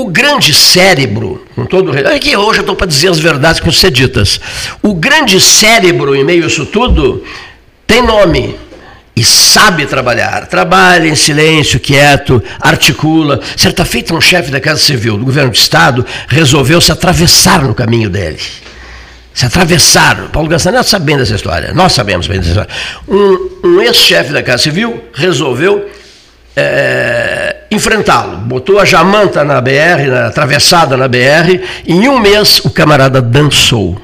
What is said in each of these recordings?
O grande cérebro, com todo é que hoje eu estou para dizer as verdades que ser ditas. O grande cérebro em meio a isso tudo tem nome e sabe trabalhar. Trabalha em silêncio, quieto, articula. Certa feita, um chefe da Casa Civil do governo do Estado resolveu se atravessar no caminho dele. Se atravessar. Paulo Gastaneto sabe bem dessa história. Nós sabemos bem dessa história. Um, um ex-chefe da Casa Civil resolveu é, enfrentá-lo. Botou a jamanta na BR, na, atravessada na BR. Em um mês, o camarada dançou.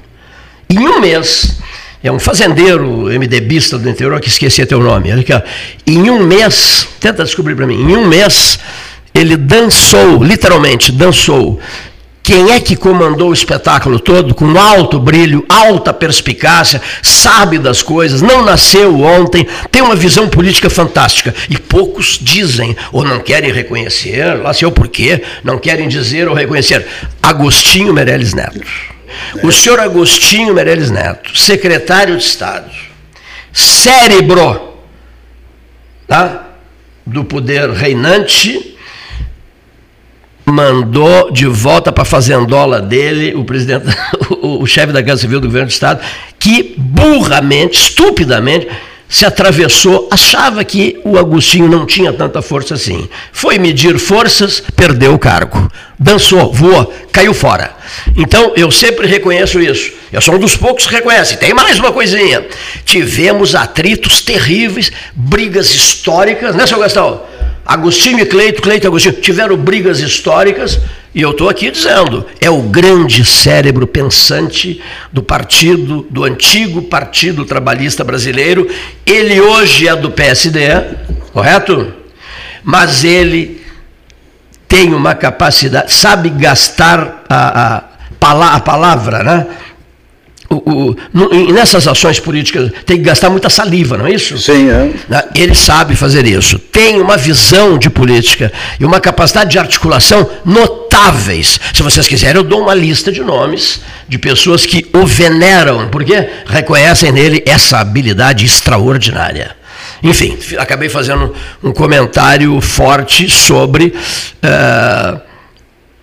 Em um mês, é um fazendeiro MDBista do interior que esqueci teu nome. Aqui, ó. Em um mês, tenta descobrir para mim, em um mês, ele dançou, literalmente dançou. Quem é que comandou o espetáculo todo com alto brilho, alta perspicácia, sabe das coisas, não nasceu ontem, tem uma visão política fantástica. E poucos dizem ou não querem reconhecer, lá sei o porquê, não querem dizer ou reconhecer. Agostinho Meirelles Neto. O senhor Agostinho Meirelles Neto, secretário de Estado, cérebro tá, do poder reinante, mandou de volta para a fazendola dele o presidente, o, o chefe da Casa Civil do governo do Estado, que burramente, estupidamente, se atravessou, achava que o Agostinho não tinha tanta força assim. Foi medir forças, perdeu o cargo. Dançou, voou, caiu fora. Então, eu sempre reconheço isso. Eu sou um dos poucos que reconhece. Tem mais uma coisinha. Tivemos atritos terríveis, brigas históricas, né, seu Gastão? Agostinho e Cleito, Cleito e Agostinho, tiveram brigas históricas, e eu estou aqui dizendo, é o grande cérebro pensante do partido, do antigo Partido Trabalhista Brasileiro. Ele hoje é do PSD, correto? Mas ele tem uma capacidade, sabe gastar a, a, a palavra, né? O, o, nessas ações políticas tem que gastar muita saliva, não é isso? Sim, é. Ele sabe fazer isso. Tem uma visão de política e uma capacidade de articulação notáveis. Se vocês quiserem, eu dou uma lista de nomes de pessoas que o veneram, porque reconhecem nele essa habilidade extraordinária. Enfim, acabei fazendo um comentário forte sobre. Uh,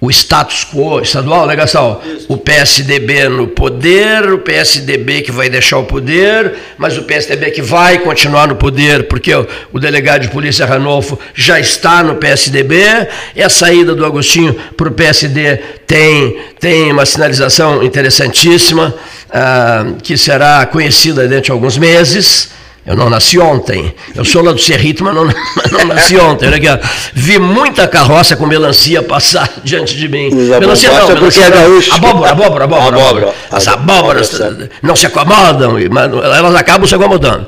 o status quo estadual, né, Gastão? O PSDB no poder, o PSDB que vai deixar o poder, mas o PSDB que vai continuar no poder, porque o, o delegado de polícia Ranolfo já está no PSDB, e a saída do Agostinho para o PSD tem, tem uma sinalização interessantíssima, ah, que será conhecida dentro de alguns meses. Eu não nasci ontem. Eu sou lá do Cerrito, mas não, mas não nasci ontem. Olha aqui, Vi muita carroça com melancia passar diante de mim. Melancia não, melancia, é gaúcho. Abóbora, abóbora, abóbora. abóbora. As abóboras não se acomodam, mas elas acabam se acomodando.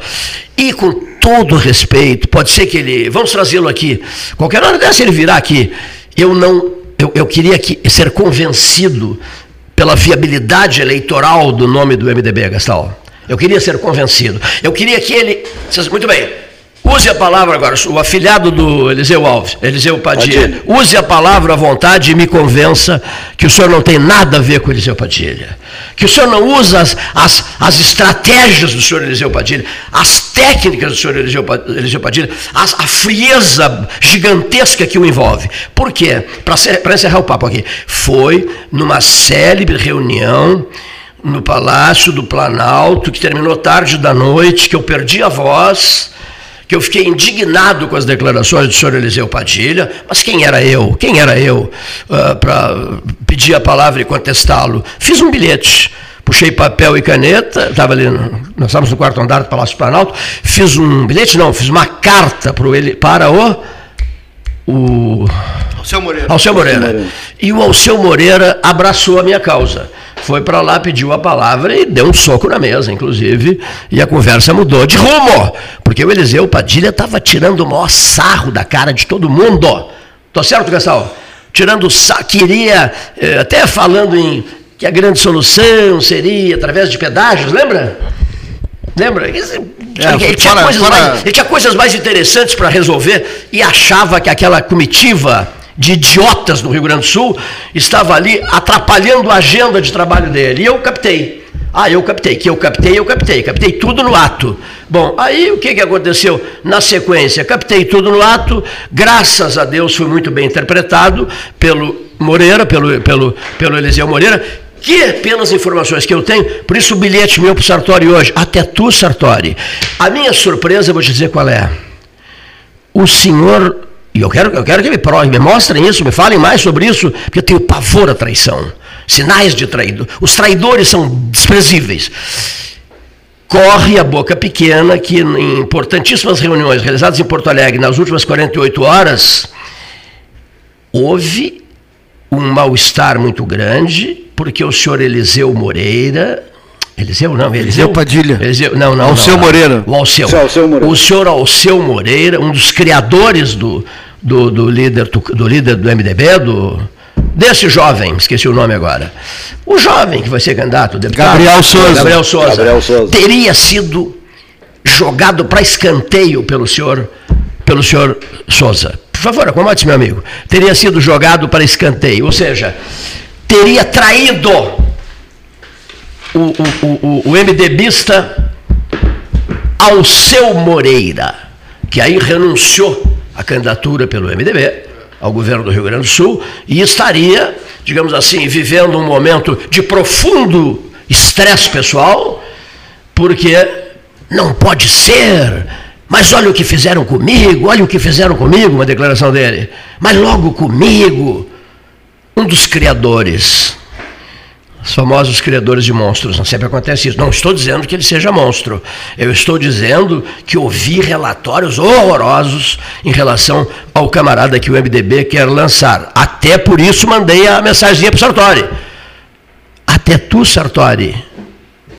E com todo respeito, pode ser que ele. Vamos trazê-lo aqui. Qualquer hora dessa ele virá aqui. Eu não. Eu, eu queria que, ser convencido pela viabilidade eleitoral do nome do MDB, Gastal. Eu queria ser convencido. Eu queria que ele. Muito bem. Use a palavra agora, o afilhado do Eliseu Alves, Eliseu Padilha. Padilha. Use a palavra à vontade e me convença que o senhor não tem nada a ver com Eliseu Padilha. Que o senhor não usa as, as, as estratégias do senhor Eliseu Padilha, as técnicas do senhor Eliseu, Eliseu Padilha, as, a frieza gigantesca que o envolve. Por quê? Para encerrar o papo aqui. Foi numa célebre reunião no Palácio do Planalto, que terminou tarde da noite, que eu perdi a voz, que eu fiquei indignado com as declarações do senhor Eliseu Padilha, mas quem era eu? Quem era eu uh, ah, para pedir a palavra e contestá-lo? Fiz um bilhete, puxei papel e caneta, estava ali, nós estávamos no quarto andar do Palácio do Planalto, fiz um bilhete, não, fiz uma carta pro ele, para o. o Alceu Moreira. Alceu Moreira. Moreira. E o Alceu Moreira abraçou a minha causa foi para lá, pediu a palavra e deu um soco na mesa, inclusive, e a conversa mudou de rumo, porque o Eliseu Padilha estava tirando o maior sarro da cara de todo mundo. Tô certo, Gastão? Tirando sarro, queria, eh, até falando em que a grande solução seria através de pedágios, lembra? Lembra? Ele, é, ele, tinha fora, fora... Mais, ele tinha coisas mais interessantes para resolver e achava que aquela comitiva de idiotas no Rio Grande do Sul estava ali atrapalhando a agenda de trabalho dele. E eu captei. Ah, eu captei, que eu captei, eu captei, captei tudo no ato. Bom, aí o que, que aconteceu? Na sequência, captei tudo no ato, graças a Deus foi muito bem interpretado pelo Moreira, pelo, pelo, pelo Eliseu Moreira, que, pelas informações que eu tenho, por isso o bilhete meu para o Sartori hoje, até tu, Sartori. A minha surpresa, vou te dizer qual é. O senhor, e eu quero, eu quero que me provem, me mostrem isso, me falem mais sobre isso, porque eu tenho pavor à traição sinais de traidor. Os traidores são desprezíveis. Corre a boca pequena que em importantíssimas reuniões realizadas em Porto Alegre nas últimas 48 horas, houve um mal-estar muito grande, porque o senhor Eliseu Moreira, Eliseu não, Eliseu Padilha. Eliseu, não, não, Alceu não, Moreira. O Alceu. Alceu Moreira. O senhor Alceu Moreira, um dos criadores do, do, do líder, do, líder do MDB, do, desse jovem, esqueci o nome agora, o jovem que vai ser candidato, deputado, Gabriel Souza. Gabriel Souza, Gabriel Souza. teria sido jogado para escanteio pelo senhor, pelo senhor Souza. Por favor, acomode meu amigo. Teria sido jogado para escanteio, ou seja, teria traído o, o, o, o MDBista Alceu Moreira, que aí renunciou à candidatura pelo MDB ao governo do Rio Grande do Sul e estaria, digamos assim, vivendo um momento de profundo estresse pessoal, porque não pode ser, mas olha o que fizeram comigo, olha o que fizeram comigo, uma declaração dele, mas logo comigo, um dos criadores os famosos criadores de monstros. Não sempre acontece isso. Não estou dizendo que ele seja monstro. Eu estou dizendo que ouvi relatórios horrorosos em relação ao camarada que o MDB quer lançar. Até por isso mandei a mensagem para o Sartori. Até tu, Sartori,